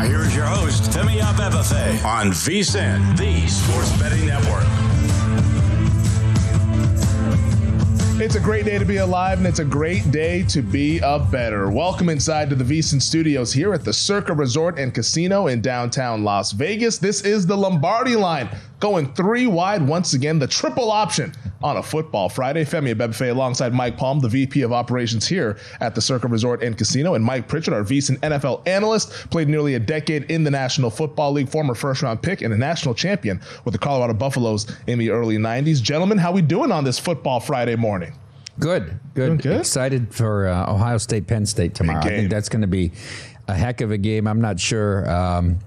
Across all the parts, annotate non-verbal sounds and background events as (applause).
Now here's your host, Femi Abebefe on VSIN, the Sports Betting Network. It's a great day to be alive, and it's a great day to be a bettor. Welcome inside to the VSIN Studios here at the Circa Resort and Casino in downtown Las Vegas. This is the Lombardi line, going three wide once again, the triple option on a football Friday. Femi Abebefe alongside Mike Palm, the VP of Operations here at the Circa Resort and Casino, and Mike Pritchard, our VSIN NFL analyst, played nearly a decade in the National Football League, former first round pick and a national champion with the Colorado Buffaloes in the early 90s. Gentlemen, how we doing on this football Friday morning? Good, good. good? Excited for uh, Ohio State, Penn State tomorrow. I think that's going to be a heck of a game. I'm not sure. Um,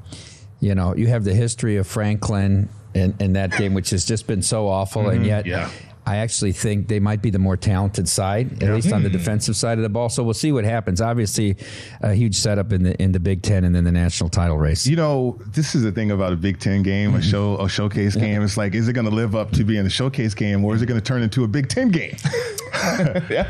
you know, you have the history of Franklin in, in that game, which has just been so awful, and mm-hmm. yet. yeah. I actually think they might be the more talented side, at least on the mm-hmm. defensive side of the ball. So we'll see what happens. Obviously, a huge setup in the in the Big Ten and then the national title race. You know, this is the thing about a Big Ten game, a mm-hmm. show, a showcase game. It's like, is it going to live up to being a showcase game, or is it going to turn into a Big Ten game? (laughs) (laughs) yeah.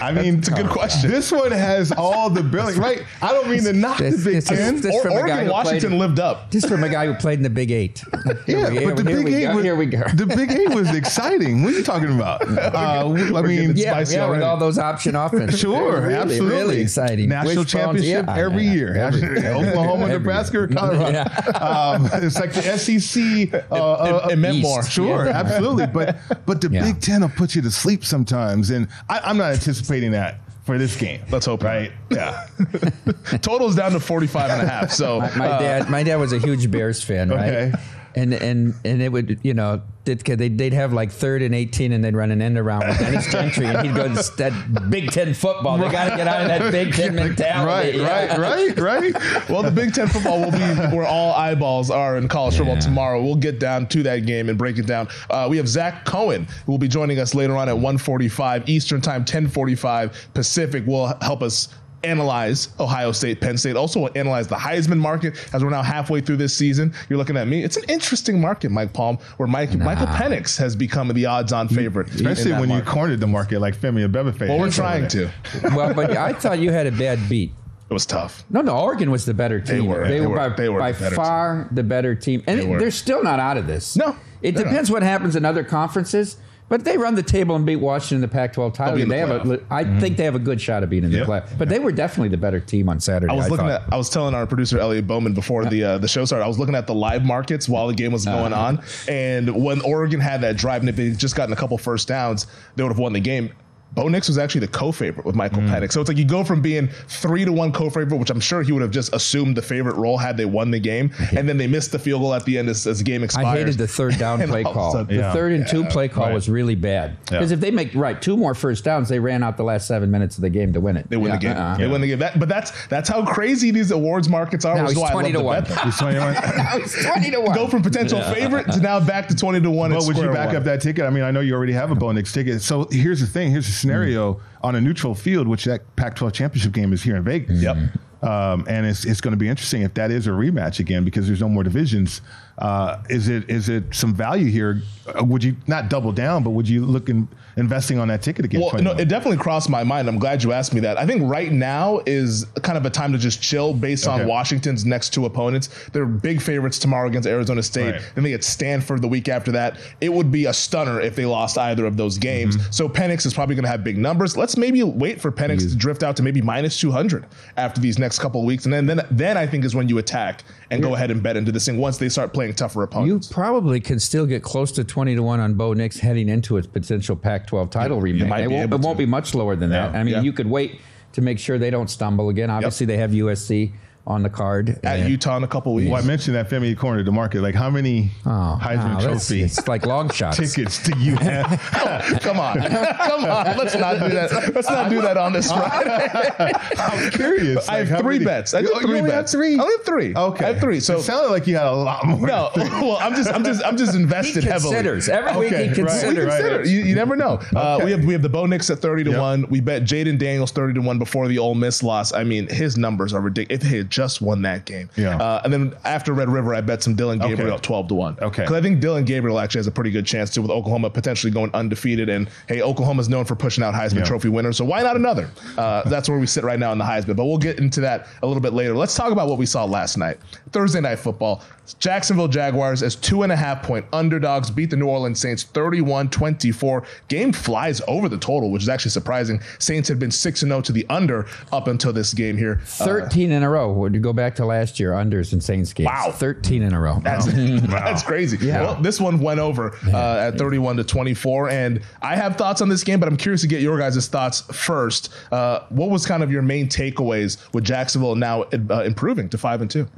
I mean, It's a good question. This one has all the billing, right? I don't mean to knock This- the Big this is- Ten. this Or, from a guy Oregon, who Washington played- lived up. Just from a guy who played in the Big Eight. (laughs) Yeah, we- but the Big Eight go, was here we go. the Big Eight was exciting. What are you talking about? (laughs) Uh, I mean, getting Yeah, spicy yeah, with all those option offense. Sure, really, absolutely. really exciting. National Wishbones, championship yeah, every yeah, year. every- Oklahoma, every Nebraska, year. or Colorado. Um, it's like the SEC. (laughs) Uh, uh, it meant more. Sure, absolutely. But but the Big Ten will put you to sleep sometimes, and I, I'm not anticipating that for this game. Let's hope right. Yeah. (laughs) Total's down to 45 and a half. So My, my uh, dad, my dad was a huge Bears fan, right? Okay. And and and it would, you know, they'd, they'd have like third and eighteen, and they'd run an end around with Dennis Gentry, and he'd go to that Big Ten football. They got to get out of that Big Ten mentality. Right, right, right, right. well, the Big Ten football will be where all eyeballs are in college football Yeah. tomorrow. We'll get down to that game and break it down. Uh, we have Zach Cohen who will be joining us later on at 1:45 Eastern Time, 10:45 Pacific. Will help us analyze Ohio State, Penn State. Also, will analyze the Heisman market as we're now halfway through this season. You're looking at me. It's an interesting market, Mike Palm, where Mike, Michael Penix has become the odds-on favorite. in Especially that when you cornered the market like Femi Abebefe. Well, we're trying to. Well, but I thought you had a bad beat. It was tough. No, no, Oregon was the better team. were. They were- by, they were by the better far the better team, and they they're still not out of this. No, it they're depends what happens in other conferences. But they run the table and beat Washington in the Pac-12 title. be the They have a, playoff. I think they have a good shot of being in the Yep. play. But they were definitely the better team on Saturday. I was looking thought. at. I was telling our producer Elliot Bowman before the uh, the show started. I was looking at the live markets while the game was going Uh-huh. on, and when Oregon had that drive, and if they just gotten a couple first downs, they would have won the game. Bo Nix was actually the co-favorite with Michael Mm. Penix. So it's like you go from being three to one co-favorite, which I'm sure he would have just assumed the favorite role had they won the game, (laughs) and then they missed the field goal at the end as, as the game expired. I hated the third down (laughs) play all of a call. sudden- The Yeah. third and two play call right. was really bad. Because if they make right two more first downs, they ran out the last seven minutes of the game to win it. They win Yeah, the game. uh-uh. They win the game. That, but that's that's how crazy these awards markets are. Now he's I 20 love to one. bet them. You saw anyone- It's twenty to one. Go from potential favorite to now back to twenty to one. Well, would you back one. up that ticket? I mean, I know you already have a Bo Nix ticket. So here's the thing. Here's a scenario on a neutral field, which that Pac-12 championship game is here in Vegas. Yep. Um, and it's it's going to be interesting if that is a rematch again because there's no more divisions. Uh, is it is it some value here? Uh, would you not double down, but would you look in investing on that ticket again? Well, no, it definitely crossed my mind. I'm glad you asked me that. I think right now is kind of a time to just chill based on Washington's next two opponents. They're big favorites tomorrow against Arizona State. Right. Then they get Stanford the week after that. It would be a stunner if they lost either of those games. Mm-hmm. So Penix is probably going to have big numbers. Let's maybe wait for Penix to drift out to maybe minus 200 after these next couple of weeks, and then then then I think is when you attack and go ahead and bet into this thing once they start playing tougher You probably can still get close to 20 to 1 on Bo Nix heading into its potential Pac 12 title rematch. It won't, it won't be much lower than that. Yeah. I mean, Yeah. you could wait to make sure they don't stumble again. Obviously, they have USC on the card. At And- Utah in a couple weeks. well, I mentioned that Femi cornered the market. Like, how many Oh, Heisman wow, Trophy It's like long (laughs) shots. tickets do you have? (laughs) Come on, come on. Let's not do that. Let's not do that on this (laughs) Friday. I'm curious. I have three many- bets. I You- did you three only bets. have three. I only have three. Okay, I have three. So it sounded like you had a lot more. no, well, I'm just, I'm just, I'm just invested He heavily. considers. Every week Okay, he right, We considers. right. consider. You, you never know. Uh, we have we have the Bo Nix at thirty to Yep. one. We bet Jayden Daniels thirty to one before the Ole Miss loss. I mean, his numbers are ridiculous. If he had just won that game, Yeah. Uh, and then after Red River, I bet some Dillon Gabriel Okay. at twelve to one. Okay. because I think Dillon Gabriel actually has a pretty good chance too with Oklahoma potentially going undefeated. And hey, Oklahoma's known for pushing out Heisman Yeah. Trophy winners, so why not another? Uh, that's where we sit right now in the Heisman. But we'll get into that a little bit later. Let's talk about what we saw last night, Thursday night football. Jacksonville Jaguars as two and a half point underdogs beat the New Orleans Saints 31 24. Game flies over the total, which is actually surprising. Saints had been 6 0 to the under up until this game here. Uh, 13 in a row. Would you go back to last year, unders and Saints games? Wow. 13 in a row. That's, (laughs) that's crazy. Yeah. Well, this one went over uh, at 31 to 24. And I have thoughts on this game, but I'm curious to get your guys' thoughts first. Uh, what was kind of your main takeaways with Jacksonville now uh, improving to 5 and 2?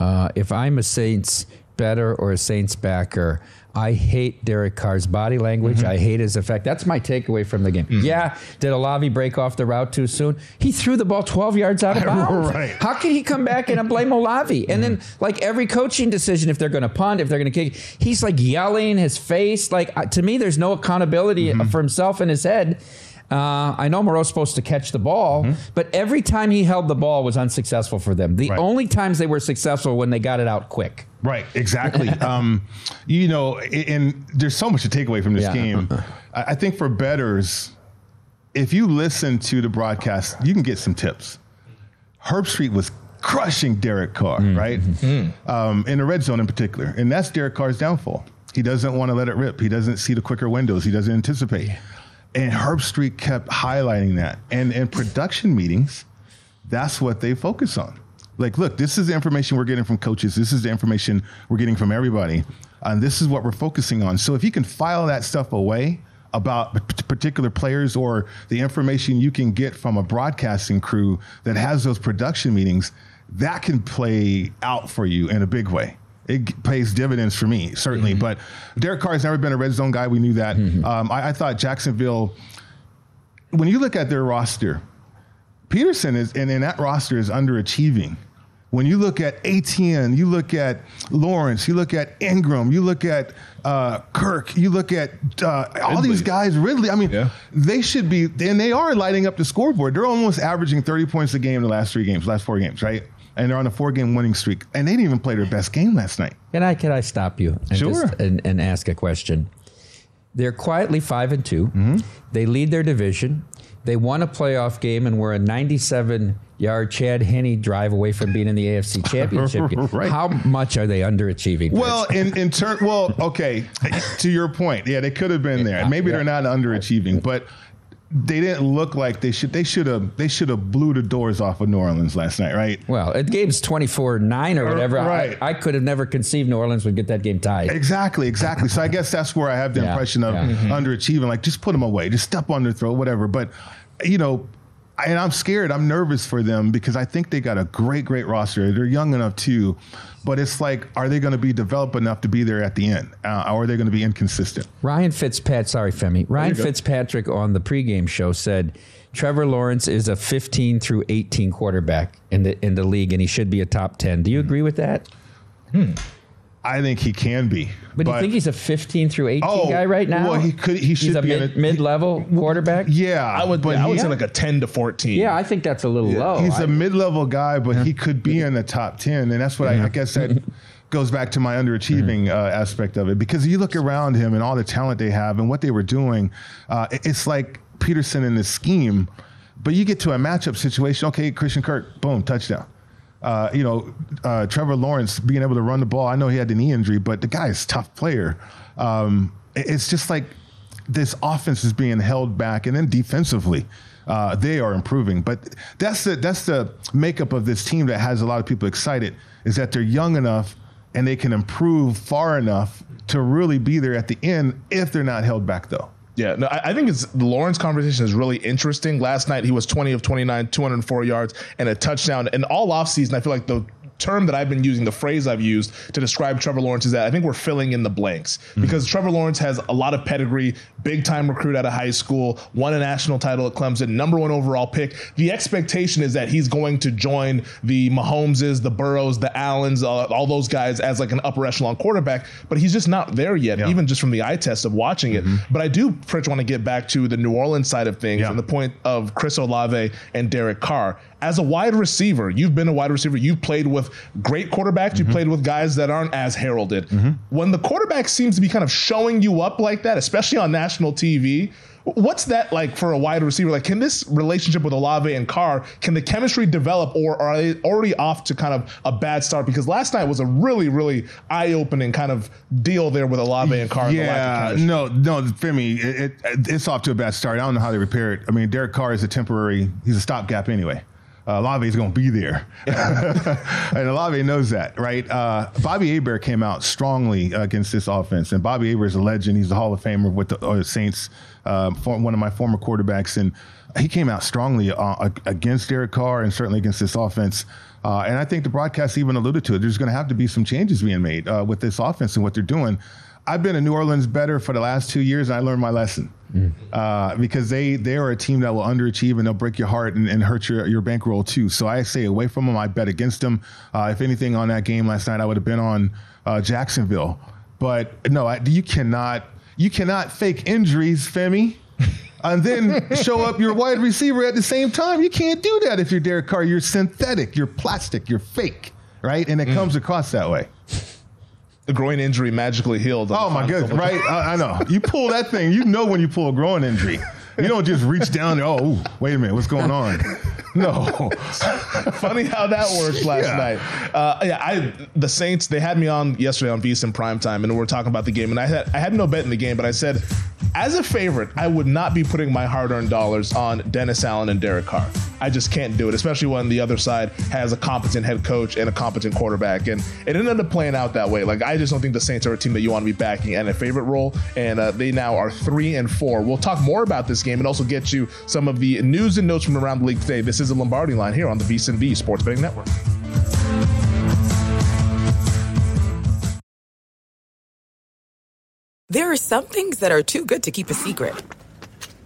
Uh, if I'm a Saints bettor or a Saints backer, I hate Derek Carr's body language. Mm-hmm. I hate his effect. That's my takeaway from the game. Yeah, did Olave break off the route too soon? He threw the ball 12 yards out of (laughs) bounds. Right. How can he come back and blame Olave? And then, Mm-hmm. like every coaching decision, if they're going to punt, if they're going to kick, he's like yelling his face. Like to me, there's no accountability Mm-hmm. for himself in his head. Uh, I know Moreau's supposed to catch the ball, but every time he held the ball was unsuccessful for them. The Mm-hmm. Right. only times they were successful when they got it out quick. Right, exactly. (laughs) um, you know, and, and there's so much to take away from this Yeah. game. I, I think for bettors, if you listen to the broadcast, you can get some tips. Herbstreit was crushing Derek Carr, right? Um, in the red zone in particular. And that's Derek Carr's downfall. He doesn't want to let it rip. He doesn't see the quicker windows. He doesn't anticipate. And Herbstreit kept highlighting that. And in production meetings, that's what they focus on. Like, look, this is the information we're getting from coaches. This is the information we're getting from everybody. And this is what we're focusing on. So if you can file that stuff away about particular players or the information you can get from a broadcasting crew that has those production meetings, that can play out for you in a big way. It pays dividends for me, certainly. But Derek Carr has never been a red zone guy. We knew that. Um, I, I thought Jacksonville, when you look at their roster, Pederson is and, and that roster is underachieving. When you look at Etienne, you look at Lawrence, you look at Engram, you look at uh, Kirk, you look at uh, all these guys. Ridley, I mean, Yeah. they should be, and they are lighting up the scoreboard. They're almost averaging 30 points a game in the last three games, last four games, right? And they're on a four-game winning streak, and they didn't even play their best game last night. Can I can I stop you and Sure. just, and, and ask a question? They're quietly five and 2 Mm-hmm. They lead their division. They won a playoff game and were a 97 yard Chad Henne drive away from being in the AFC (laughs) Championship. game. Right. How much are they underachieving? Well, in in turn, well, okay. (laughs) To your point, yeah, they could have been there. Maybe they're not underachieving, but they didn't look like they should. They should have. They should have blew the doors off of New Orleans last night, right? well, it game's 24 9 or whatever. I- right. I, could have never conceived New Orleans would get that game tied. Exactly, exactly. So I guess that's where I have the (laughs) Yeah, impression of yeah. Mhm. underachieving. Like, just put them away, just step on their throat, whatever. But you know, and I'm scared. I'm nervous for them because I think they got a great, great roster. They're young enough too, but it's like, are they going to be developed enough to be there at the end, uh, or are they going to be inconsistent? Ryan Fitzpatrick, sorry, Femi. Ryan. Fitzpatrick on the pregame show said Trevor Lawrence is a 15 through 18 quarterback in the in the league, and he should be a top 10. Do you agree with that? I think he can be. But, do you think he's a 15 through 18 Oh, guy right now? well, he could- he He's should a be mid, a- mid-level quarterback. Yeah, I would, but I would he- say like a 10 to 14. Yeah, I think that's a little low. He's I- a mid-level guy, but he could be in the top ten, and that's what I, I guess that goes back to my underachieving uh, aspect of it because you look around him and all the talent they have and what they were doing. Uh, it's like Pederson in this scheme, but you get to a matchup situation. Okay, Christian Kirk, boom, touchdown. Uh, you know, uh, Trevor Lawrence being able to run the ball. I know he had the knee injury, but the guy is a tough player. Um, it's just like this offense is being held back, and then defensively, uh, they are improving. But that's the that's the makeup of this team that has a lot of people excited. Is that they're young enough and they can improve far enough to really be there at the end if they're not held back, though. Yeah, no, I, I think it's Lawrence conversation is really interesting. Last night he was 20 of 29, 204 yards and a touchdown. And all offseason, I feel like the term that I've been using, the phrase I've used to describe Trevor Lawrence is that I think we're filling in the blanks because Trevor Lawrence has a lot of pedigree, big time recruit out of high school, won a national title at Clemson, number one overall pick. The expectation is that he's going to join the Mahomeses, the Burrows, the Allens, uh, all those guys as like an upper echelon quarterback, but he's just not there yet, Yeah. even just from the eye test of watching it. But I do, Fritz, want to get back to the New Orleans side of things Yeah. and the point of Chris Olave and Derek Carr. As a wide receiver, you've been a wide receiver. You've played with great quarterbacks. You've mm-hmm. played with guys that aren't as heralded. Mm-hmm. When the quarterback seems to be kind of showing you up like that, especially on national TV, what's that like for a wide receiver? Like, can this relationship with Olave and Carr, can the chemistry develop, or are they already off to kind of a bad start? Because last night was a really, really eye-opening kind of deal there with Olave and Carr. and the lack of Yeah, chemistry. no, no, Femi, it, it, it's off to a bad start. I don't know how they repair it. I mean, Derek Carr is a temporary, he's a stopgap anyway. Uh, is going to be there. (laughs) and Olave knows that, right? Uh, Bobby Hebert came out strongly against this offense. And Bobby Hebert is a legend. He's a Hall of Famer with the uh, Saints, uh, for, one of my former quarterbacks. And he came out strongly uh, against Derek Carr and certainly against this offense. Uh, and I think the broadcast even alluded to it. There's going to have to be some changes being made uh, with this offense and what they're doing. I've been in New Orleans bettor for the last two years, and I learned my lesson uh, because they they are a team that will underachieve and they'll break your heart and, and hurt your your bankroll too. So I say away from them. I bet against them. Uh, if anything, on that game last night, I would have been on uh, Jacksonville. But no, I, you cannot you cannot fake injuries, Femi. And then (laughs) show up your wide receiver at the same time. You can't do that if you're Derek Carr. You're synthetic. You're plastic. You're fake, right? And it comes across that way. The groin injury magically healed. Oh my goodness, right? I, I know. You pull that thing, you know when you pull a groin injury. You don't just reach down there, oh, ooh, wait a minute, what's going on? No. Funny how that worked last Yeah. night. Uh, yeah, I the Saints they had me on yesterday on VSiN primetime, and we were talking about the game, and I had I had no bet in the game, but I said, as a favorite, I would not be putting my hard-earned dollars on Dennis Allen and Derek Carr. I just can't do it, especially when the other side has a competent head coach and a competent quarterback, and it ended up playing out that way. Like I just don't think the Saints are a team that you want to be backing in a favorite role, and uh, they now are three and four. We'll talk more about this game and also get you some of the news and notes from around the league today. This is the Lombardi line here on the VSiN V Sports Betting Network. There are some things that are too good to keep a secret.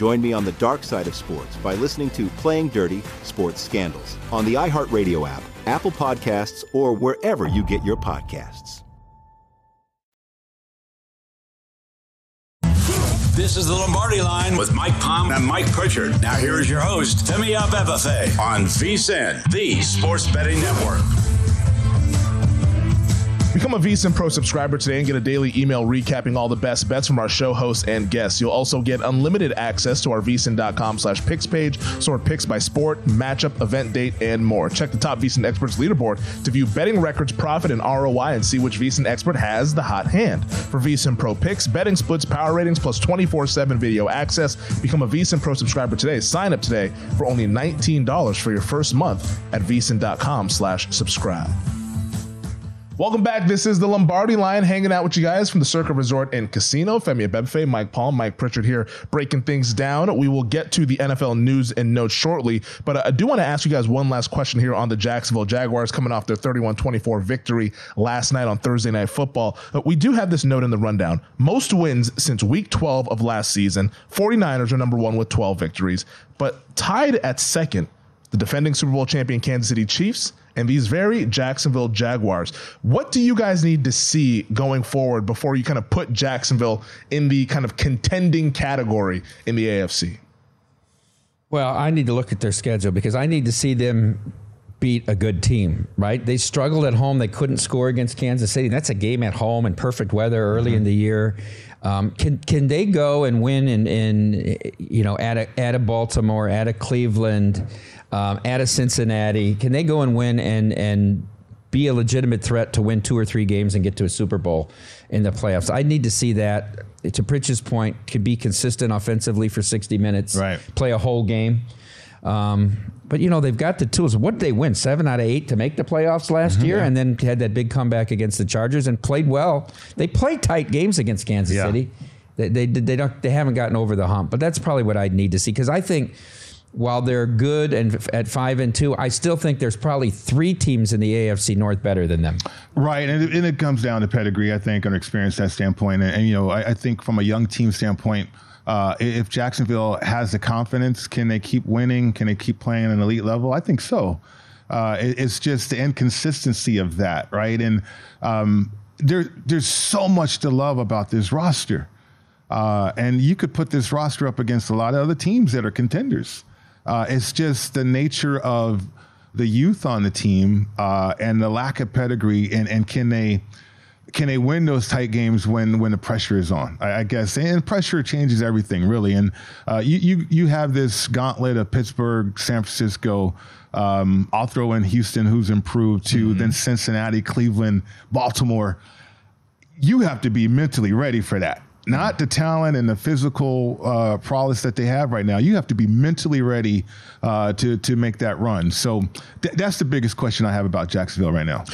Join me on the dark side of sports by listening to Playing Dirty Sports Scandals on the iHeartRadio app, Apple Podcasts, or wherever you get your podcasts. This is the Lombardi line with Mike Palm and Mike Pritchard. Now here is your host, Femi Abebefe on VSIN, the Sports Betting Network. Become a VSIN Pro subscriber today and get a daily email recapping all the best bets from our show hosts and guests. You'll also get unlimited access to our VSIN.com slash picks page, sort picks by sport, matchup, event date, and more. Check the top VSIN experts leaderboard to view betting records, profit, and ROI and see which VSIN expert has the hot hand. For VSIN Pro picks, betting splits, power ratings, plus 24-7 video access. Become a VSIN Pro subscriber today. Sign up today for only $19 for your first month at VSIN.com slash subscribe. Welcome back. This is the Lombardi line hanging out with you guys from the Circa Resort and Casino. Femi Abebefe, Mike Palm, Mike Pritchard here breaking things down. We will get to the NFL news and notes shortly, but uh, I do want to ask you guys one last question here on the Jacksonville Jaguars coming off their 31 24 victory last night on Thursday Night Football. But we do have this note in the rundown. Most wins since week 12 of last season. 49ers are number one with 12 victories, but tied at second, the defending Super Bowl champion Kansas City Chiefs and these very Jacksonville Jaguars. What do you guys need to see going forward before you kind of put Jacksonville in the kind of contending category in the AFC? Well, I need to look at their schedule because I need to see them beat a good team, right? They struggled at home. They couldn't score against Kansas City. That's a game at home in perfect weather early mm-hmm. in the year. Um, can can they go and win in, in you know at a, at a Baltimore, at a Cleveland, um, at a Cincinnati? Can they go and win and and be a legitimate threat to win two or three games and get to a Super Bowl in the playoffs? I need to see that. To Pritch's point, could be consistent offensively for 60 minutes, right. play a whole game. Um, but you know they've got the tools. What did they win? Seven out of eight to make the playoffs last mm-hmm, year, yeah. and then had that big comeback against the Chargers and played well. They played tight games against Kansas yeah. City. They, they they don't they haven't gotten over the hump, but that's probably what I'd need to see because I think while they're good and at five and two, I still think there's probably three teams in the AFC North better than them. Right, and it, and it comes down to pedigree, I think, and experience that standpoint. And, and you know, I, I, think from a young team standpoint, uh, if Jacksonville has the confidence, can they keep winning? Can they keep playing at an elite level? I think so. Uh, it, it's just the inconsistency of that, right? And um, there, there's so much to love about this roster. Uh, and you could put this roster up against a lot of other teams that are contenders. Uh, it's just the nature of the youth on the team uh, and the lack of pedigree, and, and can they can they win those tight games when when the pressure is on? I, I guess, and pressure changes everything really. And uh, you you you have this gauntlet of Pittsburgh, San Francisco. Um, I'll throw in Houston, who's improved too. Mm-hmm. Then Cincinnati, Cleveland, Baltimore. You have to be mentally ready for that not the talent and the physical uh, prowess that they have right now. You have to be mentally ready uh, to to make that run. So th- that's the biggest question I have about Jacksonville right now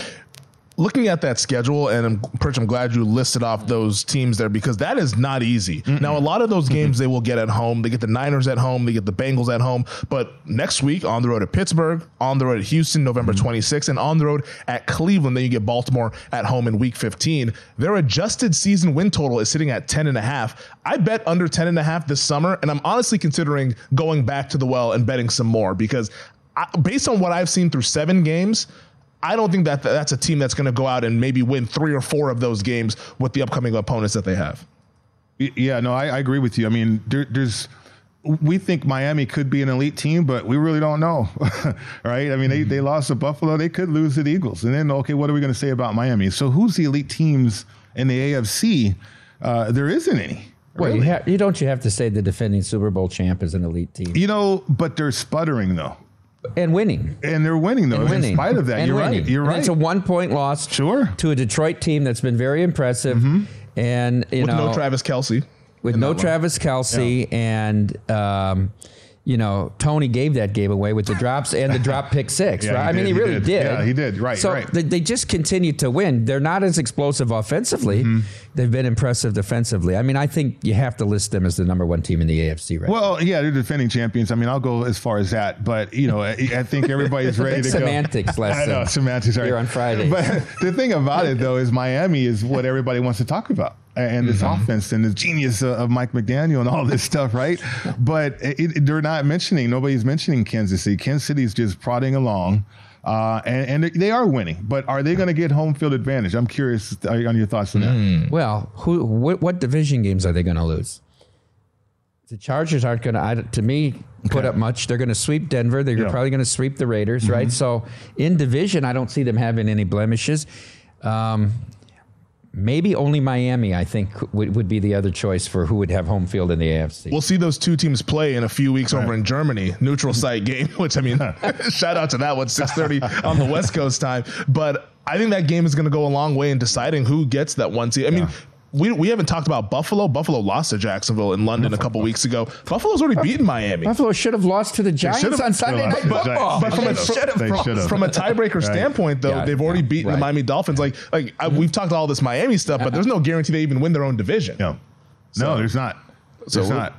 looking at that schedule, and I'm, Pritch, I'm glad you listed off those teams there because that is not easy. Mm-mm. Now, a lot of those games mm-hmm. they will get at home. They get the Niners at home, they get the Bengals at home. But next week, on the road at Pittsburgh, on the road at Houston, November mm-hmm. 26th, and on the road at Cleveland. Then you get Baltimore at home in week 15. Their adjusted season win total is sitting at 10 and a half. I bet under 10 and a half this summer, and I'm honestly considering going back to the well and betting some more because I, based on what I've seen through seven games, I don't think that that's a team that's going to go out and maybe win three or four of those games with the upcoming opponents that they have. Yeah, no, I, I agree with you. I mean, there, there's we think Miami could be an elite team, but we really don't know, (laughs) right? I mean, they, they lost to Buffalo. They could lose to the Eagles. And then, okay, what are we going to say about Miami? So who's the elite teams in the AFC? Uh, there isn't any. Well, really. you, ha- you don't you have to say the defending Super Bowl champ is an elite team. You know, but they're sputtering though and winning. And they're winning though. Winning. In spite of that, and you're winning. right. You're and right. It's a one point loss. Sure. To a Detroit team that's been very impressive, mm-hmm. and you with know, no Travis Kelce. with no Travis Kelce, yeah. and. Um, you know, Toney gave that game away with the drops and the drop pick six, (laughs) yeah, right? I mean, he, he really did. did. Yeah, he did. Right. So right. They, they, just continue to win. They're not as explosive offensively. Mm-hmm. They've been impressive defensively. I mean, I think you have to list them as the number one team in the AFC right Well, yeah, they're defending champions. I mean, I'll go as far as that, but you know, I, I think everybody's (laughs) ready to semantics (laughs) go. Lesson. I know semantics. Right. Here on Friday. But the thing about it though is Miami is what everybody wants to talk about and this mm-hmm. offense and the genius of Mike McDaniel and all this stuff, right? but it, it, they're not mentioning, nobody's mentioning Kansas City. Kansas City's just prodding along. Uh, and, and, they are winning, but are they going to get home field advantage? I'm curious on your thoughts on that. Mm. Well, who, what, what, division games are they going to lose? the Chargers aren't going to, to me, put up much. They're going to sweep Denver. They're Yeah. probably going to sweep the Raiders, right? So in division, I don't see them having any blemishes. Um, maybe only Miami, I think, would, would be the other choice for who would have home field in the AFC. We'll see those two teams play in a few weeks over in Germany, neutral site game. (laughs) Which I mean, (laughs) (laughs) shout out to that one, six thirty on the West Coast time. But I think that game is going to go a long way in deciding who gets that one seed. I mean. We, we haven't talked about Buffalo. Buffalo lost to Jacksonville in London a couple weeks ago. Buffalo's already beaten Miami. Buffalo should have lost to the Giants should've- on Sunday But- Night but- Football. But from a, from, from- a tiebreaker Right. standpoint, though, Yeah, they've already yeah, beaten the. Miami Dolphins. Like, like I, we've talked all this Miami stuff, but there's no guarantee they even win their own division. Yeah. So- no, there's not. So There's we're- not.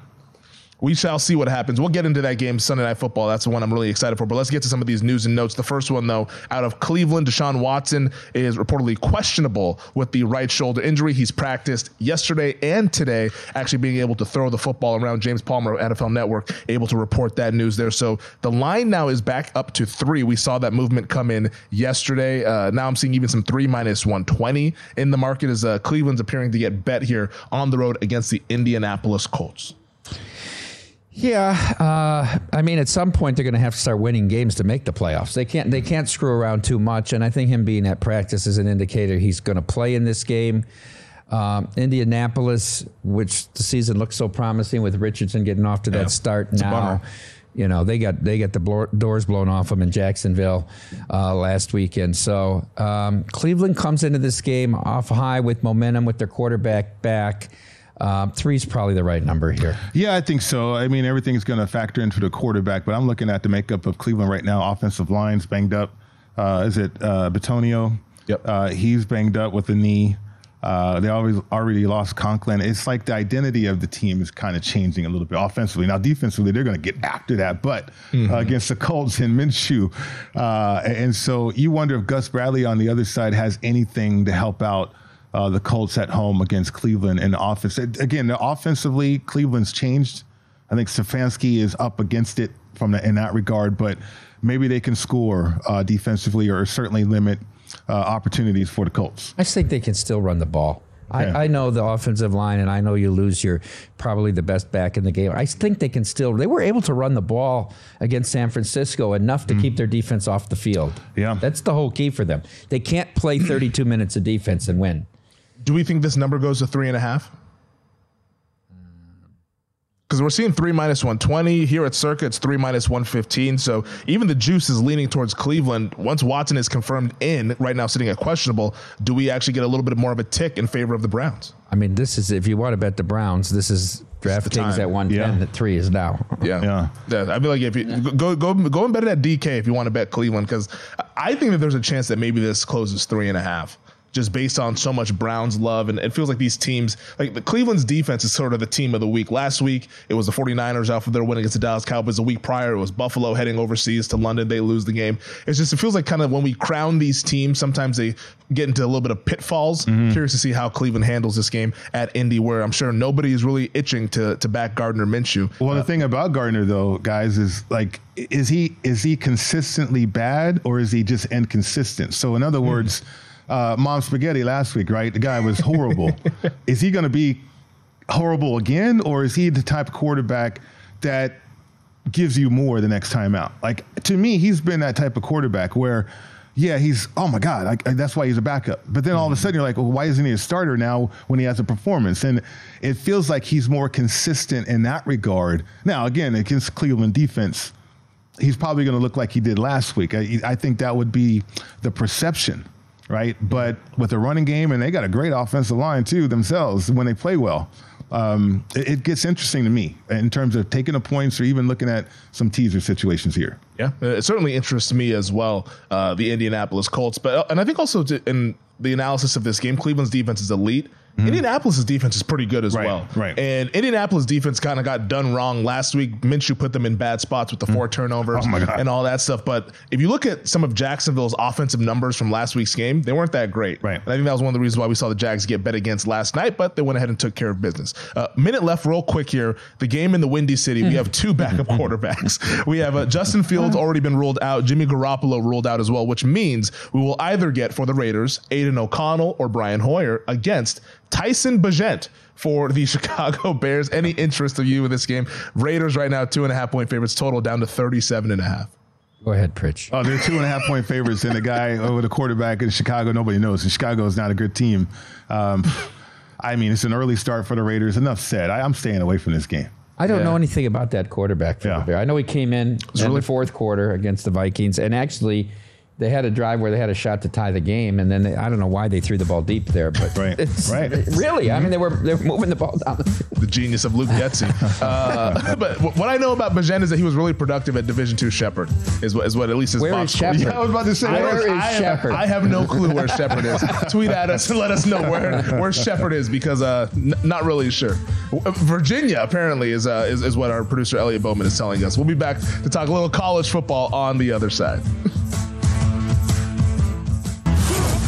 We shall see what happens. We'll get into that game Sunday Night Football. That's the one I'm really excited for. But let's get to some of these news and notes. The first one, though, out of Cleveland, Deshaun Watson is reportedly questionable with the right shoulder injury. He's practiced yesterday and today, actually being able to throw the football around. James Palmer, NFL Network, able to report that news there. So the line now is back up to three. We saw that movement come in yesterday. Uh, now I'm seeing even some three minus 120 in the market as uh, Cleveland's appearing to get bet here on the road against the Indianapolis Colts. Yeah, uh, I mean, at some point they're going to have to start winning games to make the playoffs. They can't they can't screw around too much, and I think him being at practice is an indicator he's going to play in this game. Um, Indianapolis, which the season looks so promising with Richardson getting off to that start now. You know they got they got the blow, doors blown off them in Jacksonville uh, last weekend. So um, Cleveland comes into this game off high with momentum with their quarterback back. Um, three's probably the right number here. Yeah, I think so. I mean, everything's going to factor into the quarterback, but I'm looking at the makeup of Cleveland right now. Offensive line's banged up. Uh, is it uh, Bitonio? Yep. Uh, he's banged up with the knee. Uh, they always already lost Conklin. It's like the identity of the team is kind of changing a little bit offensively. Now, defensively, they're going to get after that, but uh, against the Colts and Minshew. Uh, and so you wonder if Gus Bradley on the other side has anything to help out uh, the Colts at home against Cleveland in the offense. Again, offensively, Cleveland's changed. I think Stefanski is up against it from the, in that regard, but maybe they can score uh, defensively or certainly limit uh, opportunities for the Colts. I just think they can still run the ball. Yeah. I, I know the offensive line, and I know you lose your probably the best back in the game. I think they can still. They were able to run the ball against San Francisco enough to keep their defense off the field. Yeah. that's the whole key for them. They can't play 32 minutes of defense and win. Do we think this number goes to three and a half? Because we're seeing three minus 120. Here at Circa, it's three minus 115. So even the juice is leaning towards Cleveland. Once Watson is confirmed in, right now sitting at questionable, do we actually get a little bit more of a tick in favor of the Browns? I mean, this is if you want to bet the Browns, this is DraftKings time. at 110. Yeah. That three is now. Yeah. Yeah. Yeah. I feel like if you go go go and bet it at DK if you want to bet Cleveland, because I think that there's a chance that maybe this closes three and a half. Just based on so much Browns love. And it feels like these teams, like the Cleveland's defense is sort of the team of the week. Last week, it was the 49ers out for their win against the Dallas Cowboys. The week prior, it was Buffalo heading overseas to London. They lose the game. It's just, it feels like kind of when we crown these teams, sometimes they get into a little bit of pitfalls. Mm-hmm. Curious to see how Cleveland handles this game at Indy, where I'm sure nobody is really itching to, to back Gardner Minshew. Well, the thing about Gardner, though, guys, is like, is he is he consistently bad or is he just inconsistent? So, in other mm-hmm. words, uh, Mom Spaghetti last week, right? The guy was horrible. (laughs) is he going to be horrible again, or is he the type of quarterback that gives you more the next time out? Like to me, he's been that type of quarterback where. Yeah, he's. Oh my God, I- that's why he's a backup. But then all of a sudden, you're like, well, why isn't he a starter now when he has a performance? And it feels like he's more consistent in that regard. Now, again, against Cleveland defense, he's probably going to look like he did last week. I, I think that would be the perception, right? But with a running game, and they got a great offensive line too themselves when they play well. Um, it, it gets interesting to me in terms of taking the points or even looking at some teaser situations here. Yeah, it certainly interests me as well. Uh, the Indianapolis Colts, but and I think also to, in the analysis of this game, Cleveland's defense is elite. Indianapolis' defense is pretty good as Mm-hmm. Right, well. right. And Indianapolis' defense kind of got done wrong last week. Minshew put them in bad spots with the four turnovers Oh, and all that stuff. But if you look at some of Jacksonville's offensive numbers from last week's game, they weren't that great. Right. And I think that was one of the reasons why we saw the Jags get bet against last night, but they went ahead and took care of business. Uh, minute left, real quick here. The game in the Windy City, we have two backup (laughs) quarterbacks. We have uh, Justin Fields already been ruled out, Jimmy Garoppolo ruled out as well, which means we will either get for the Raiders Aidan Aidan O'Connell or Brian Hoyer against Tyson Bagent for the (laughs) Chicago Bears. Any interest of you in this game? Raiders right now, two and a half point favorites total down to 37 and a half. Go ahead, Pritch. Oh, they're two and a half point favorites, and the guy (laughs) over the quarterback in Chicago, nobody knows. And Chicago is not a good team. Um, I mean, it's an early start for the Raiders. Enough said. I, I'm staying away from this game. I don't Yeah. know anything about that quarterback for Yeah. the Bears. I know he came in in really- the fourth quarter against the Vikings, and actually, they had a drive where they had a shot to tie the game, and then they, I don't know why they threw the ball deep there, but Right. (laughs) Right. really, I mean, they were they were moving the ball down. The field. the genius of Luke Getsy. (laughs) Uh, (laughs) but what I know about Bagent is that he was really productive at Division Two Shepherd. Is what is what at least his Where box is Shepherd? Yeah, I was about to say, I, Where is I have, Shepherd? I have no clue where Shepherd is. Tweet at us and let us know where where Shepherd is because uh, n- not really sure. Virginia apparently is, uh, is is what our producer Elliot Bowman is telling us. We'll be back to talk a little college football on the other side.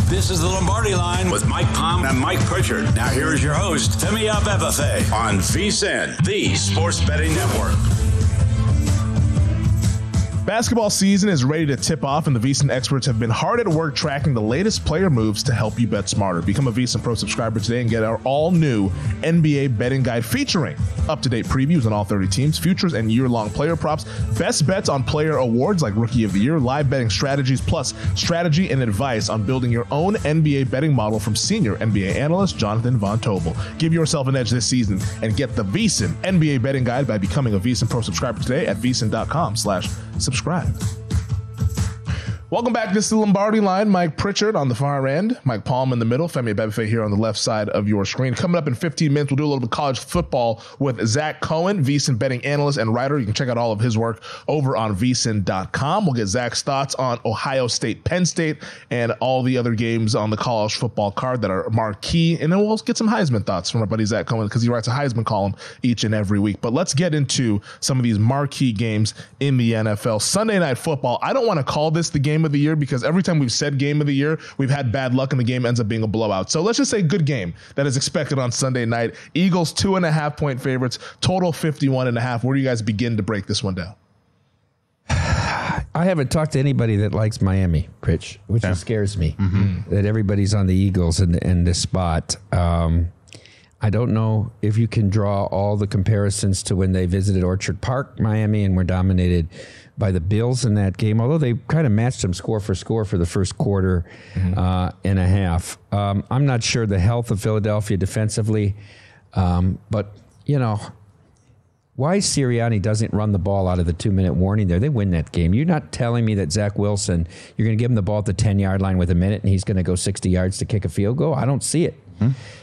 This is the Lombardi line with Mike Palm and Mike Pritchard. Now here is your host, Femi Abebefe on VSIN, the Sports Betting Network. Basketball season is ready to tip off, and the VSiN experts have been hard at work tracking the latest player moves to help you bet smarter. Become a VSiN Pro subscriber today and get our all new NBA betting guide featuring up to date previews on all 30 teams, futures, and year long player props, best bets on player awards like Rookie of the Year, live betting strategies, plus strategy and advice on building your own NBA betting model from senior NBA analyst Jonathan Von Tobel. Give yourself an edge this season and get the VSiN NBA betting guide by becoming a VSiN Pro subscriber today at VSiN.com slash subscribe subscribe. Welcome back. This is the Lombardi line. Mike Pritchard on the far end, Mike Palm in the middle, Femi Abebefe here on the left side of your screen. Coming up in 15 minutes, we'll do a little bit of college football with Zach Cohen, VSiN betting analyst and writer. You can check out all of his work over on VSiN.com. We'll get Zach's thoughts on Ohio State, Penn State, and all the other games on the college football card that are marquee. And then we'll get some Heisman thoughts from our buddy Zach Cohen because he writes a Heisman column each and every week. But let's get into some of these marquee games in the NFL. Sunday night football. I don't want to call this the game of the year because every time we've said game of the year, we've had bad luck and the game ends up being a blowout. So let's just say good game that is expected on Sunday night. Eagles two and a half point favorites, total 51 and a half. Where do you guys begin to break this one down? I haven't talked to anybody that likes Miami, Pritch, which scares me. Mm-hmm. That everybody's on the Eagles in, in this spot. Um, I don't know if you can draw all the comparisons to when they visited Orchard Park, Miami, and were dominated by the Bills in that game. Although they kind of matched them score for score for the first quarter uh, and a half. Um, I'm not sure the health of Philadelphia defensively, um, but you know why Sirianni doesn't run the ball out of the two minute warning there. They win that game. You're not telling me that Zach Wilson, you're going to give him the ball at the 10 yard line with a minute and he's going to go 60 yards to kick a field goal. I don't see it.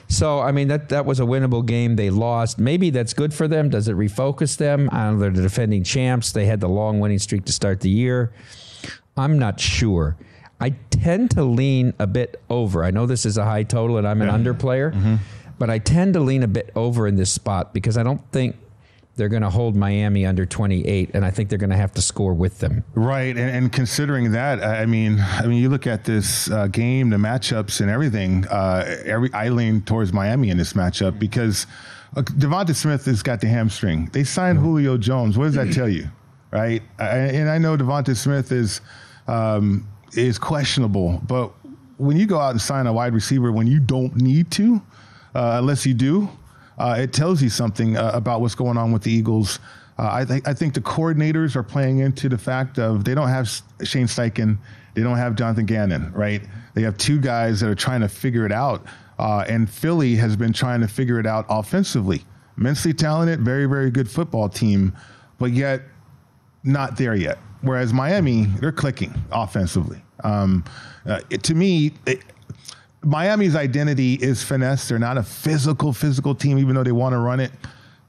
So, I mean, that, that was a winnable game. They lost. Maybe that's good for them. Does it refocus them? I don't know. They're the defending champs. They had the long winning streak to start the year. I'm not sure. I tend to lean a bit over. I know this is a high total and I'm an under player, mm-hmm. but I tend to lean a bit over in this spot because I don't think they're going to hold Miami under 28, and I think they're going to have to score with them. Right, and, and considering that, I mean, I mean, you look at this uh, game, the matchups, and everything. Uh, every I lean towards Miami in this matchup because uh, Devonta Smith has got the hamstring. They signed Julio Jones. What does that tell you, right? I, and I know Devonta Smith is um, is questionable, but when you go out and sign a wide receiver when you don't need to, uh, unless you do, uh, it tells you something uh, about what's going on with the Eagles. Uh, I think I think the coordinators are playing into the fact of they don't have Shane Steichen, they don't have Jonathan Gannon, right? They have two guys that are trying to figure it out, uh, and Philly has been trying to figure it out offensively. Immensely talented, very very good football team, but yet not there yet. Whereas Miami, they're clicking offensively. Um, uh, it, to me, it, Miami's identity is finesse. They're not a physical, physical team, even though they want to run it.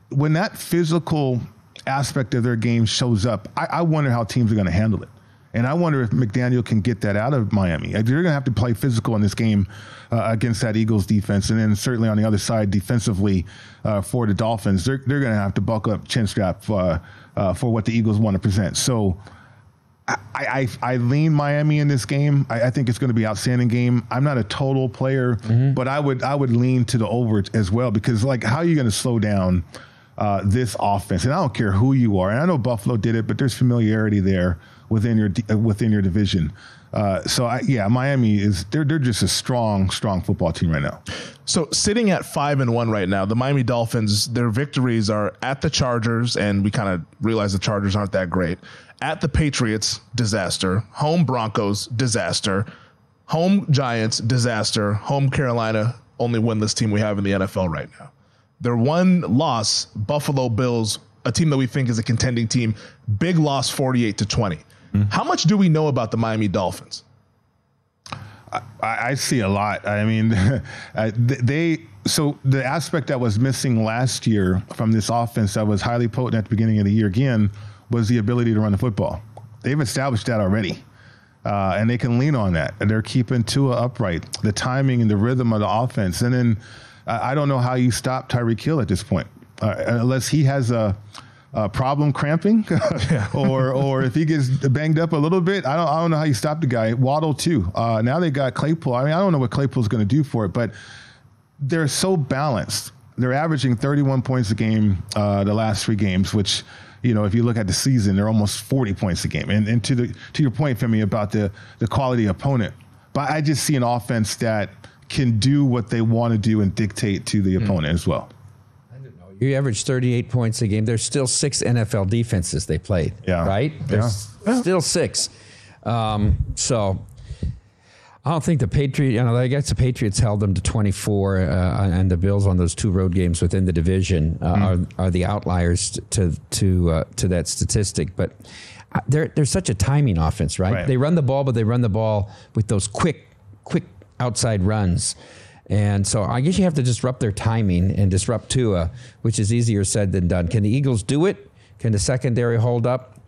When that physical aspect of their game shows up, I, I wonder how teams are going to handle it. And I wonder if McDaniel can get that out of Miami. They're going to have to play physical in this game uh, against that Eagles defense. And then certainly on the other side, defensively uh, for the Dolphins, they're, they're going to have to buckle up chin strap uh, uh, for what the Eagles want to present. So I, I, I lean Miami in this game. I, I think it's going to be an outstanding game. I'm not a total player, but I would I would lean to the over as well because like how are you going to slow down uh, this offense? And I don't care who you are. And I know Buffalo did it, but there's familiarity there within your uh, within your division. Uh, so I, yeah, Miami is they're they're just a strong strong football team right now. So sitting at five and one right now, the Miami Dolphins, their victories are at the Chargers, and we kind of realize the Chargers aren't that great. At the Patriots, disaster. Home Broncos, disaster. Home Giants, disaster. Home Carolina, only winless team we have in the NFL right now. Their one loss, Buffalo Bills, a team that we think is a contending team, big loss 48 to 20. How much do we know about the Miami Dolphins? I, I see a lot. I mean, (laughs) uh, they so the aspect that was missing last year from this offense that was highly potent at the beginning of the year again was the ability to run the football. They've established that already. Uh, and they can lean on that. And they're keeping Tua upright, the timing and the rhythm of the offense. And then uh, I don't know how you stop Tyreek Hill at this point, uh, unless he has a, a problem cramping, (laughs) (laughs) or or if he gets banged up a little bit. I don't I don't know how you stop the guy. Waddle too. Uh, now they got Claypool. I mean I don't know what Claypool's going to do for it, but they're so balanced. They're averaging 31 points a game uh, the last three games, which you know, if you look at the season, they're almost 40 points a game. And, and to the to your point, Femi, about the the quality opponent, but I just see an offense that can do what they want to do and dictate to the opponent as well. You averaged 38 points a game. There's still six NFL defenses they played. Yeah. Right? There's still six. Um, so I don't think the Patriots, you know, I guess the Patriots held them to 24, uh, and the Bills on those two road games within the division uh, Mm-hmm. are, are the outliers to to uh, to that statistic. But uh, they're they're such a timing offense, right? Right. They run the ball, but they run the ball with those quick quick outside runs. And so I guess you have to disrupt their timing and disrupt Tua, which is easier said than done. Can the Eagles do it? Can the secondary hold up?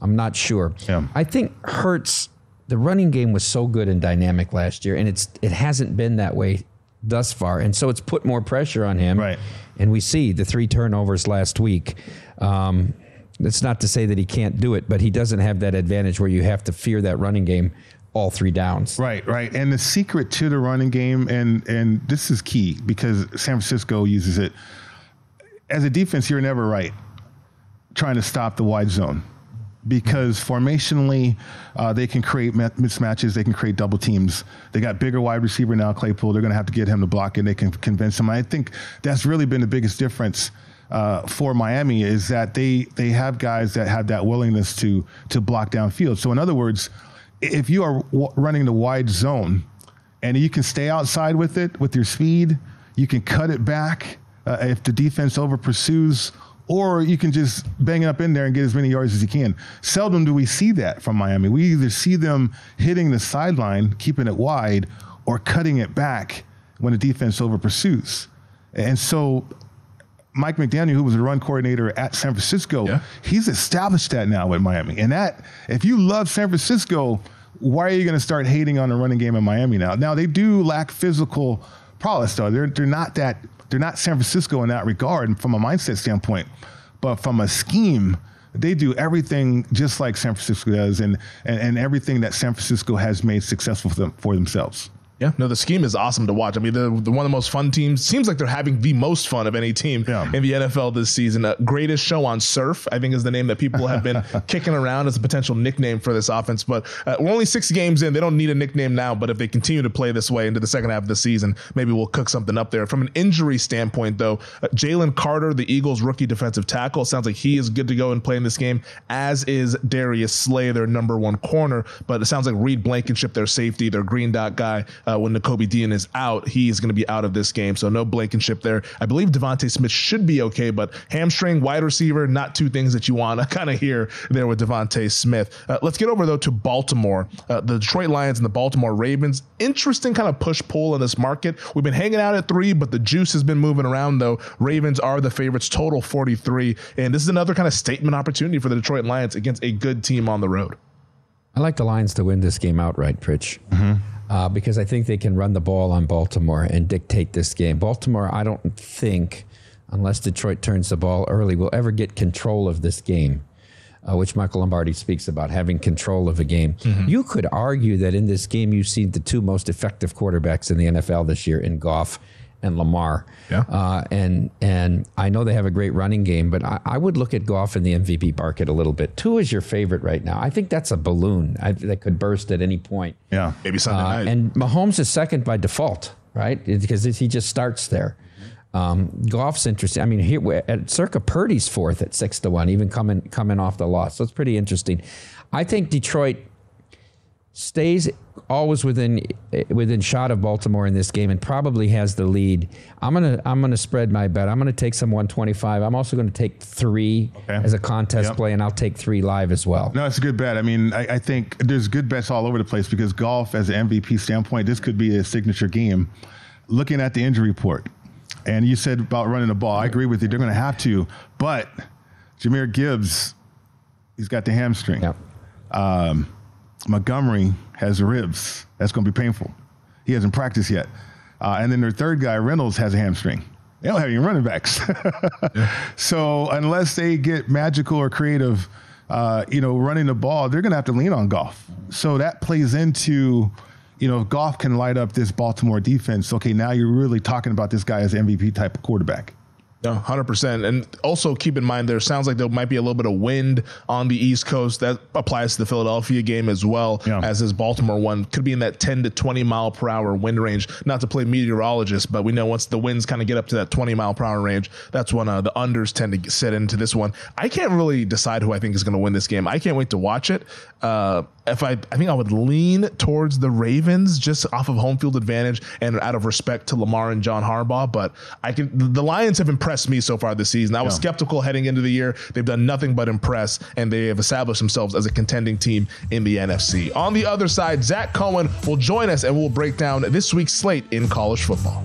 I'm not sure. Yeah. I think Hurts, the running game was so good and dynamic last year, and it's it hasn't been that way thus far, and so it's put more pressure on him. Right. And we see the three turnovers last week. Um, that's not to say that he can't do it, but he doesn't have that advantage where you have to fear that running game all three downs. Right, right. And the secret to the running game, and and this is key because San Francisco uses it. As a defense, you're never right trying to stop the wide zone because formationally uh, they can create mismatches, they can create double teams. They got bigger wide receiver now, Claypool. They're going to have to get him to block, and they can convince him. I think that's really been the biggest difference. Uh, for Miami is that they they have guys that have that willingness to to block downfield. So in other words, if you are w- running the wide zone and you can stay outside with it with your speed, you can cut it back uh, if the defense over pursues, or you can just bang it up in there and get as many yards as you can. Seldom do we see that from Miami. We either see them hitting the sideline, keeping it wide, or cutting it back when the defense over pursues. And so Mike McDaniel, who was a run coordinator at San Francisco, Yeah. he's established that now with Miami. And that, if you love San Francisco, why are you going to start hating on the running game in Miami now? Now they do lack physical prowess, though. They're they're not that they're not San Francisco in that regard from a mindset standpoint, but from a scheme. They do everything just like San Francisco does, and, and, and everything that San Francisco has made successful for, them, for themselves. Yeah, no, the scheme is awesome to watch. I mean, the, the one of the most fun teams seems like they're having the most fun of any team Yeah. in the NFL this season. Uh, greatest show on surf, I think, is the name that people have been (laughs) kicking around as a potential nickname for this offense. But uh, we're only six games in; they don't need a nickname now. But if they continue to play this way into the second half of the season, maybe we'll cook something up there. From an injury standpoint, though, uh, Jalen Carter, the Eagles' rookie defensive tackle, sounds like he is good to go and play in this game. As is Darius Slay, their number one corner. But it sounds like Reed Blankenship, their safety, their green dot guy, uh, when Nakobe Dean is out, he is going to be out of this game. So no Blankenship there. I believe DeVonta Smith should be okay, but hamstring, wide receiver, not two things that you want to (laughs) kind of hear there with DeVonta Smith. Uh, let's get over though to Baltimore, uh, the Detroit Lions and the Baltimore Ravens. Interesting kind of push pull in this market. We've been hanging out at three, but the juice has been moving around though. Ravens are the favorites, total 43. And this is another kind of statement opportunity for the Detroit Lions against a good team on the road. I like the Lions to win this game outright, Pritch, uh, because I think they can run the ball on Baltimore and dictate this game. Baltimore, I don't think, unless Detroit turns the ball early, will ever get control of this game, uh, which Michael Lombardi speaks about having control of a game. You could argue that in this game, you've seen the two most effective quarterbacks in the NFL this year in Goff and Lamar. Yeah. Uh, and and I know they have a great running game, but I, I, would look at Goff in the MVP market a little bit. Two is your favorite right now. I think that's a balloon I, that could burst at any point. Yeah. Maybe Sunday uh, night. And Mahomes is second by default, right? Because he just starts there. Um, Goff's interesting. I mean, here at circa Purdy's fourth at six to one, even coming coming off the loss. So it's pretty interesting. I think Detroit stays always within within shot of Baltimore in this game and probably has the lead. I'm gonna I'm gonna spread my bet. I'm gonna take some 125. I'm also gonna take three okay. as a contest yep. play, and I'll take three live as well. No, it's a good bet. I mean, I, I, think there's good bets all over the place because Goff, as an MVP standpoint, this could be a signature game. Looking at the injury report, and you said about running the ball, I agree with you. They're gonna have to, but Jahmyr Gibbs, he's got the hamstring. Yep. Um, Montgomery has ribs. That's going to be painful. He hasn't practiced yet. Uh, and then their third guy, Reynolds, has a hamstring. They don't have any running backs. yeah. (laughs) So unless they get magical or creative, uh, you know, running the ball, they're going to have to lean on Goff. So that plays into, you know, if Goff can light up this Baltimore defense, okay, now you're really talking about this guy as MVP type of quarterback. No, hundred percent. And also keep in mind there sounds like there might be a little bit of wind on the East Coast. That applies to the Philadelphia game as well yeah. as this Baltimore one. Could be in that ten to twenty mile per hour wind range. Not to play meteorologist, but we know once the winds kind of get up to that twenty mile per hour range, that's when uh, the unders tend to set into this one. I can't really decide who I think is going to win this game. I can't wait to watch it. Uh, if I, I think I would lean towards the Ravens just off of home field advantage and out of respect to Lamar and John Harbaugh. But I can, the Lions have impressed me so far this season. I was yeah. skeptical heading into the year. They've done nothing but impress, and they have established themselves as a contending team in the NFC. On the other side, Zach Cohen will join us and we'll break down this week's slate in college football.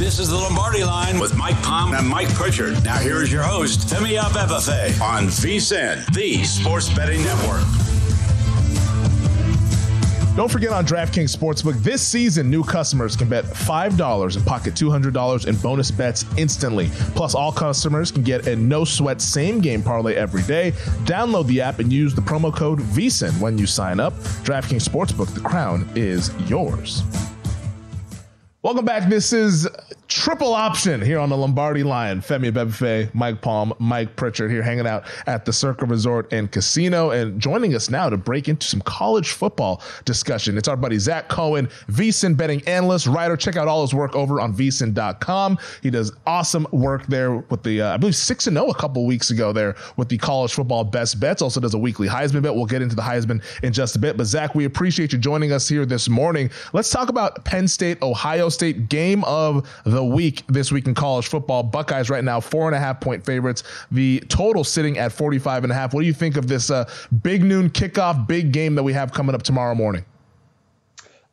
This is the Lombardi line with Mike Palm and Mike Pritchard. Now, here is your host, Femi Abebefe, on VSIN, the Sports Betting Network. Don't forget on DraftKings Sportsbook, this season, new customers can bet $5 and pocket $200 in bonus bets instantly. Plus, all customers can get a no sweat same game parlay every day. Download the app and use the promo code VSIN when you sign up. DraftKings Sportsbook, the crown is yours. Welcome back. This is triple option here on the Lombardi line. Femi Abebefe, Mike Palm, Mike Pritchard here hanging out at the Circa Resort and Casino and joining us now to break into some college football discussion. It's our buddy Zach Cohen, VSIN betting analyst, writer. Check out all his work over on VSIN.com. He does awesome work there with the, uh, I believe, 6 and 0 a couple weeks ago there with the college football best bets. Also does a weekly Heisman bet. We'll get into the Heisman in just a bit. But Zach, we appreciate you joining us here this morning. Let's talk about Penn State, Ohio State game of the week this week in college football. Buckeyes right now four and a half point favorites. The total sitting at 45 and a half. What do you think of this uh, big noon kickoff, big game that we have coming up tomorrow morning?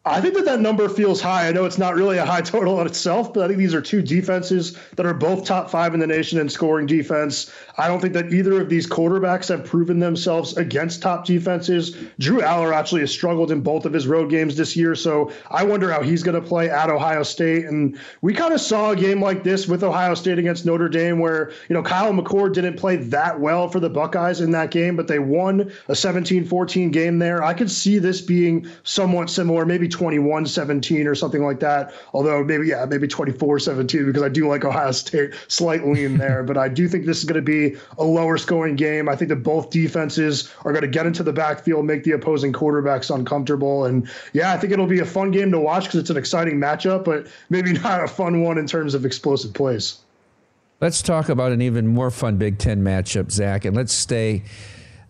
I think that that number feels high. I know it's not really a high total on itself, but I think these are two defenses that are both top five in the nation in scoring defense. I don't think that either of these quarterbacks have proven themselves against top defenses. Drew Allar actually has struggled in both of his road games this year, so I wonder how he's going to play at Ohio State. And we kind of saw a game like this with Ohio State against Notre Dame, where you know Kyle McCord didn't play that well for the Buckeyes in that game, but they won a 17-14 game there. I could see this being somewhat similar, maybe 21 17 or something like that. Although maybe, yeah, maybe 24 17 because I do like Ohio State slightly in (laughs) there. but I do think this is going to be a lower scoring game. I think that both defenses are going to get into the backfield, make the opposing quarterbacks uncomfortable. And yeah, I think it'll be a fun game to watch because it's an exciting matchup, but maybe (laughs) not a fun one in terms of explosive plays. Let's talk about an even more fun Big Ten matchup, Zach, and let's stay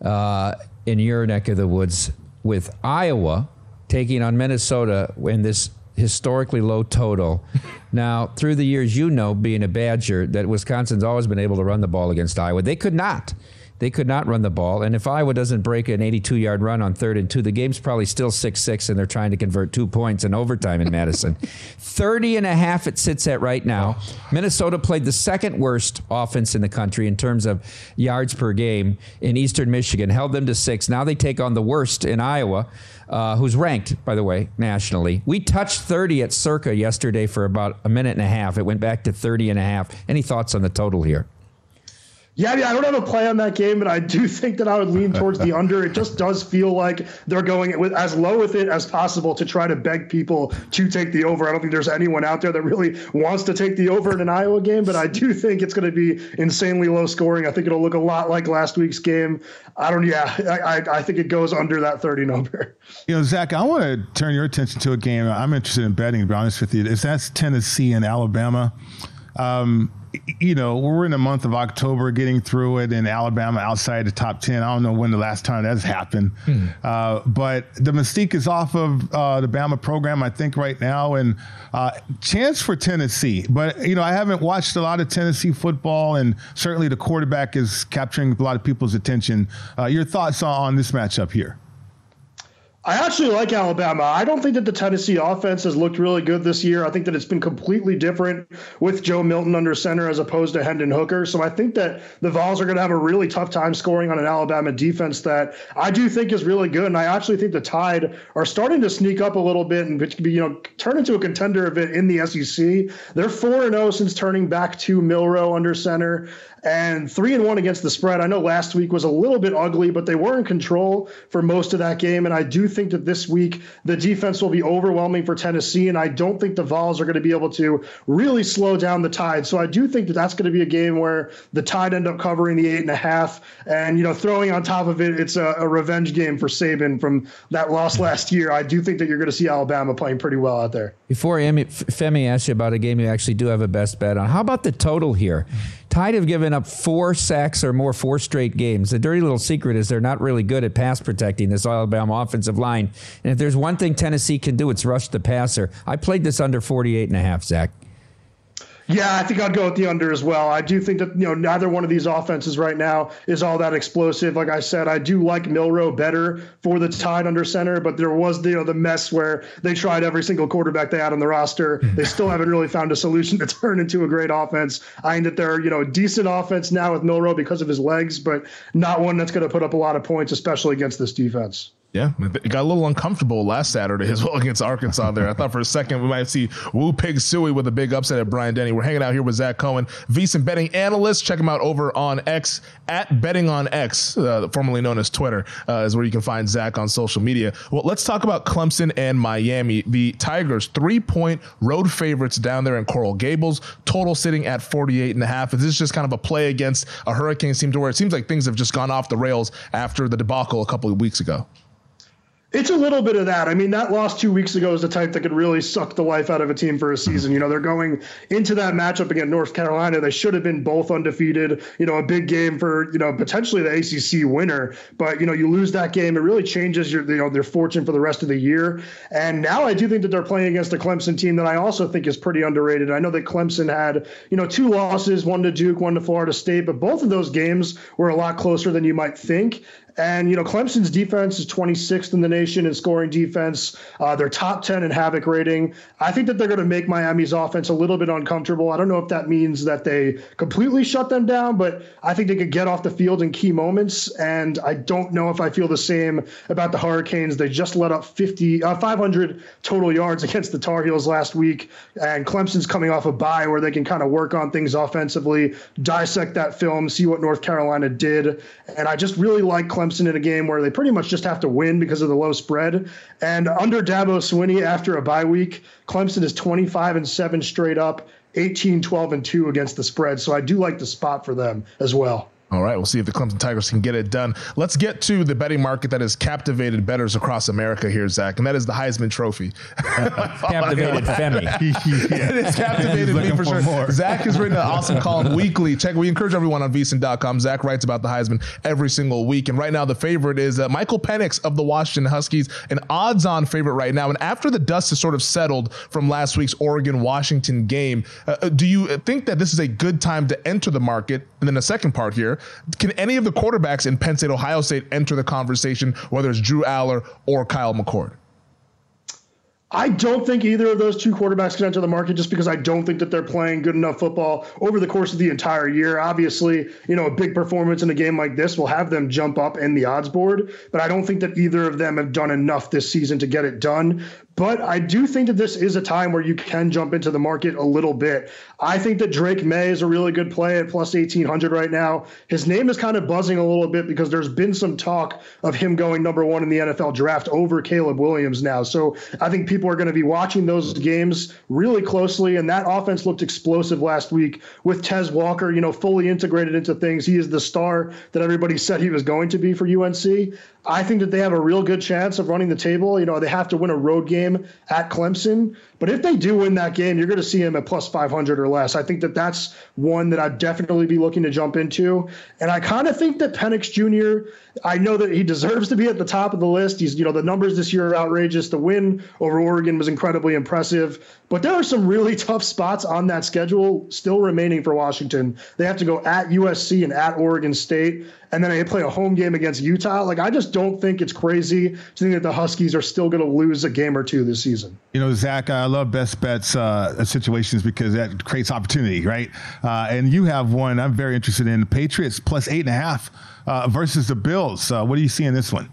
uh, in your neck of the woods with Iowa taking on Minnesota in this historically low total. (laughs) now, through the years, you know, being a Badger, that Wisconsin's always been able to run the ball against Iowa. They could not. They could not run the ball. And if Iowa doesn't break an 82 yard run on third and two, the game's probably still 6 6, and they're trying to convert two points in overtime in Madison. (laughs) 30 and a half it sits at right now. Minnesota played the second worst offense in the country in terms of yards per game in Eastern Michigan, held them to six. Now they take on the worst in Iowa. Uh, who's ranked, by the way, nationally. We touched 30 at Circa yesterday for about a minute and a half. It went back to 30 and a half. Any thoughts on the total here? Yeah, I, mean, I don't have a play on that game, but I do think that I would lean towards the under. It just does feel like they're going with as low with it as possible to try to beg people to take the over. I don't think there's anyone out there that really wants to take the over in an Iowa game, but I do think it's going to be insanely low scoring. I think it'll look a lot like last week's game. I don't. Yeah, I, I, I think it goes under that 30 number. You know, Zach, I want to turn your attention to a game I'm interested in betting. To be honest with you, is that's Tennessee and Alabama. Um, you know, we're in the month of October getting through it in Alabama outside the top 10. I don't know when the last time that's happened. Hmm. Uh, but the mystique is off of uh, the Bama program, I think, right now. And uh, chance for Tennessee. But, you know, I haven't watched a lot of Tennessee football, and certainly the quarterback is capturing a lot of people's attention. Uh, your thoughts on this matchup here? I actually like Alabama. I don't think that the Tennessee offense has looked really good this year. I think that it's been completely different with Joe Milton under center as opposed to Hendon Hooker. So I think that the Vols are going to have a really tough time scoring on an Alabama defense that I do think is really good. And I actually think the Tide are starting to sneak up a little bit and you know turn into a contender of it in the SEC. They're four and zero oh since turning back to Milroe under center and three and one against the spread. I know last week was a little bit ugly, but they were in control for most of that game. And I do think that this week the defense will be overwhelming for Tennessee. And I don't think the Vols are going to be able to really slow down the Tide. So I do think that that's going to be a game where the Tide end up covering the eight and a half. And, you know, throwing on top of it, it's a, a revenge game for Saban from that loss (laughs) last year. I do think that you're going to see Alabama playing pretty well out there. Before Femi asks you about a game you actually do have a best bet on, how about the total here? Tide have given up four sacks or more four straight games. The dirty little secret is they're not really good at pass protecting this Alabama offensive line. And if there's one thing Tennessee can do, it's rush the passer. I played this under 48 and a half, Zach. Yeah, I think I'd go with the under as well. I do think that you know neither one of these offenses right now is all that explosive. Like I said, I do like Milroe better for the Tide under center, but there was the, you know the mess where they tried every single quarterback they had on the roster. (laughs) They still haven't really found a solution to (laughs) turn into a great offense. I think that they're you know a decent offense now with Milroe because of his legs, but not one that's going to put up a lot of points, especially against this defense. Yeah, it got a little uncomfortable last Saturday as well (laughs) against Arkansas there. I thought for a second we might see Woo Pig Sooie with a big upset at Bryant-Denny. We're hanging out here with Zach Cohen, VSiN betting analyst. Check him out over on X at Betting on X, uh, formerly known as Twitter, uh, is where you can find Zach on social media. Well, let's talk about Clemson and Miami. The Tigers, three point road favorites down there in Coral Gables, total sitting at 48 and a half. Is this just kind of a play against a hurricane team to where it seems like things have just gone off the rails after the debacle a couple of weeks ago? It's a little bit of that. I mean, that loss two weeks ago is the type that could really suck the life out of a team for a hmm. season. You know, they're going into that matchup against North Carolina. They should have been both undefeated. You know, a big game for you know potentially the ACC winner. But you know, you lose that game, it really changes your you know their fortune for the rest of the year. And now I do think that they're playing against a Clemson team that I also think is pretty underrated. I know that Clemson had you know two losses, one to Duke, one to Florida State, but both of those games were a lot closer than you might think. And, you know, Clemson's defense is 26th in the nation in scoring defense. Uh, they're top 10 in havoc rating. I think that they're going to make Miami's offense a little bit uncomfortable. I don't know if that means that they completely shut them down, but I think they could get off the field in key moments. And I don't know if I feel the same about the Hurricanes. They just let up 50, uh, 500 total yards (laughs) against the Tar Heels last week. And Clemson's coming off a bye where they can kind of work on things offensively, dissect that film, see what North Carolina did. And I just really like Clemson in a game where they pretty much just have to win because of the low spread. And under Dabo Swinney after a bye week, Clemson is 25 and 7 straight up, 18, 12 and 2 against the spread. So I do like the spot for them as well. All right, we'll see if the Clemson Tigers can get it done. Let's get to the betting market that has captivated bettors across America here, Zach, and that is the Heisman Trophy. (laughs) captivated Femi. (laughs) yeah. It has captivated me for, sure. More. Zach has written an awesome column (laughs) weekly. Check. We encourage everyone on VSiN.com. Zach writes about the Heisman every single week, and right now the favorite is uh, Michael Penix of the Washington Huskies, an odds-on favorite right now. And after the dust has sort of settled from last week's Oregon-Washington game, uh, uh do you think that this is a good time to enter the market? And then the second part here can any of the quarterbacks in Penn State, Ohio State enter the conversation, whether it's Drew Allar or Kyle McCord? I don't think either of those two quarterbacks can enter the market just because I don't think that they're playing good enough football over the course of the entire year. Obviously, you know, a big performance in a game like this will have them jump up in the odds board, but I don't think that either of them have done enough this season to get it done. But I do think that this is a time where you can jump into the market a little bit. I think that Drake Maye is a really good play at plus 1800 right now. His name is kind of buzzing a little bit because there's been some talk of him going number one in the NFL draft over Caleb Williams now. So I think people are going to be watching those games really closely. And that offense looked explosive last week with Tez Walker, you know, fully integrated into things. He is the star that everybody said he was going to be for UNC. I think that they have a real good chance of running the table. You know, they have to win a road game at Clemson. But if they do win that game, you're going to see him at plus 500 or less. I think that that's one that I'd definitely be looking to jump into. And I kind of think that Penix Jr., I know that he deserves to be at the top of the list. He's, you know, the numbers this year are outrageous. The win over Oregon was incredibly impressive. But there are some really tough spots on that schedule still remaining for Washington. They have to go at USC and at Oregon State and then they play a home game against Utah. Like, I just don't think it's crazy to think that the Huskies are still going to lose a game or two this season. You know, Zach, I love best bets uh, situations because that creates opportunity, right? Uh, and you have one I'm very interested in: Patriots plus eight and a half uh, versus the Bills. Uh, what do you see in this one?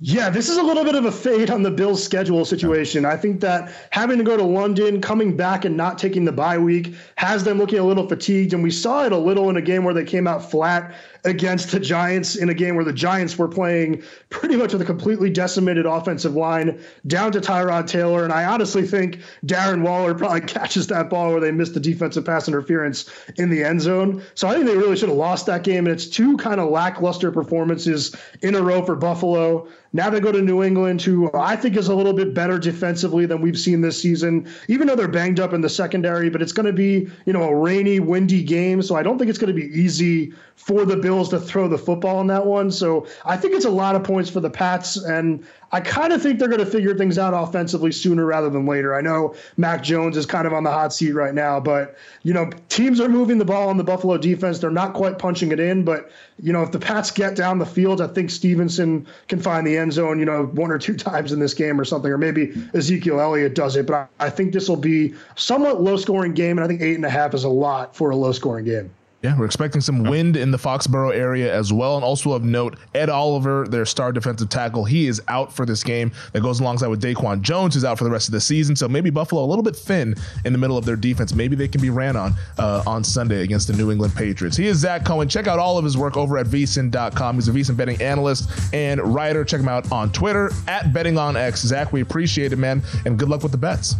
Yeah, this is a little bit of a fade on the Bills' schedule situation. I think that having to go to London, coming back and not taking the bye week has them looking a little fatigued. And we saw it a little in a game where they came out flat against the Giants in a game where the Giants were playing pretty much with a completely decimated offensive line down to Tyrod Taylor. And I honestly think Darren Waller probably (laughs) catches that ball where they missed the defensive pass interference in the end zone. So I think they really should have lost that game. And it's two kind of lackluster performances in a row for Buffalo. Now they go to New England, who I think is a little bit better defensively than we've seen this season, even though they're banged up in the secondary. But it's going to be, you know, a rainy, windy game. So I don't think it's going to be easy for the Bills to throw the football in that one. So I think it's a lot of points for the Pats. And I kind of think they're going to figure things out offensively sooner rather than later. I know Mac Jones is kind of on the hot seat right now, but you know teams are moving the ball on the Buffalo defense. They're not quite punching it in, but you know if the Pats get down the field, I think Stevenson can find the end zone. You know one or two (laughs) times in this game or something, or maybe Ezekiel Elliott does it. But I, I think this will be somewhat low scoring game, and I think eight and a half is a lot for a low scoring game. Yeah, we're expecting some wind in the Foxborough area as well. And also of note, Ed Oliver, their star defensive tackle, he is out for this game. That goes alongside with Daquan Jones, who's out for the rest of the season. So maybe Buffalo a little bit thin in the middle of their defense. Maybe they can be ran on uh, on Sunday against the New England Patriots. He is Zach Cohen. Check out all of his work over at vsin.com. He's a vsin betting analyst and writer. Check him out on Twitter at betting on X. Zach, we appreciate it, man, and good luck with the bets.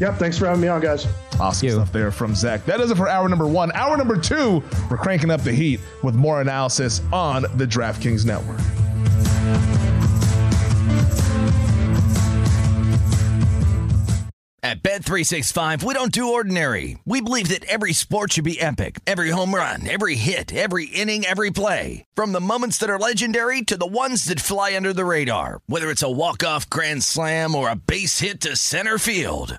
Yep. Thanks for having me on, guys. Awesome stuff there from Zach. That does it for hour number one. Hour number two, we're cranking up the heat with more analysis on the DraftKings Network. At Bet365, we don't do ordinary. We believe that every sport should be epic. Every home run, every hit, every inning, every play. From the moments that are legendary to the ones that fly under the radar. Whether it's a walk-off grand slam or a base hit to center field.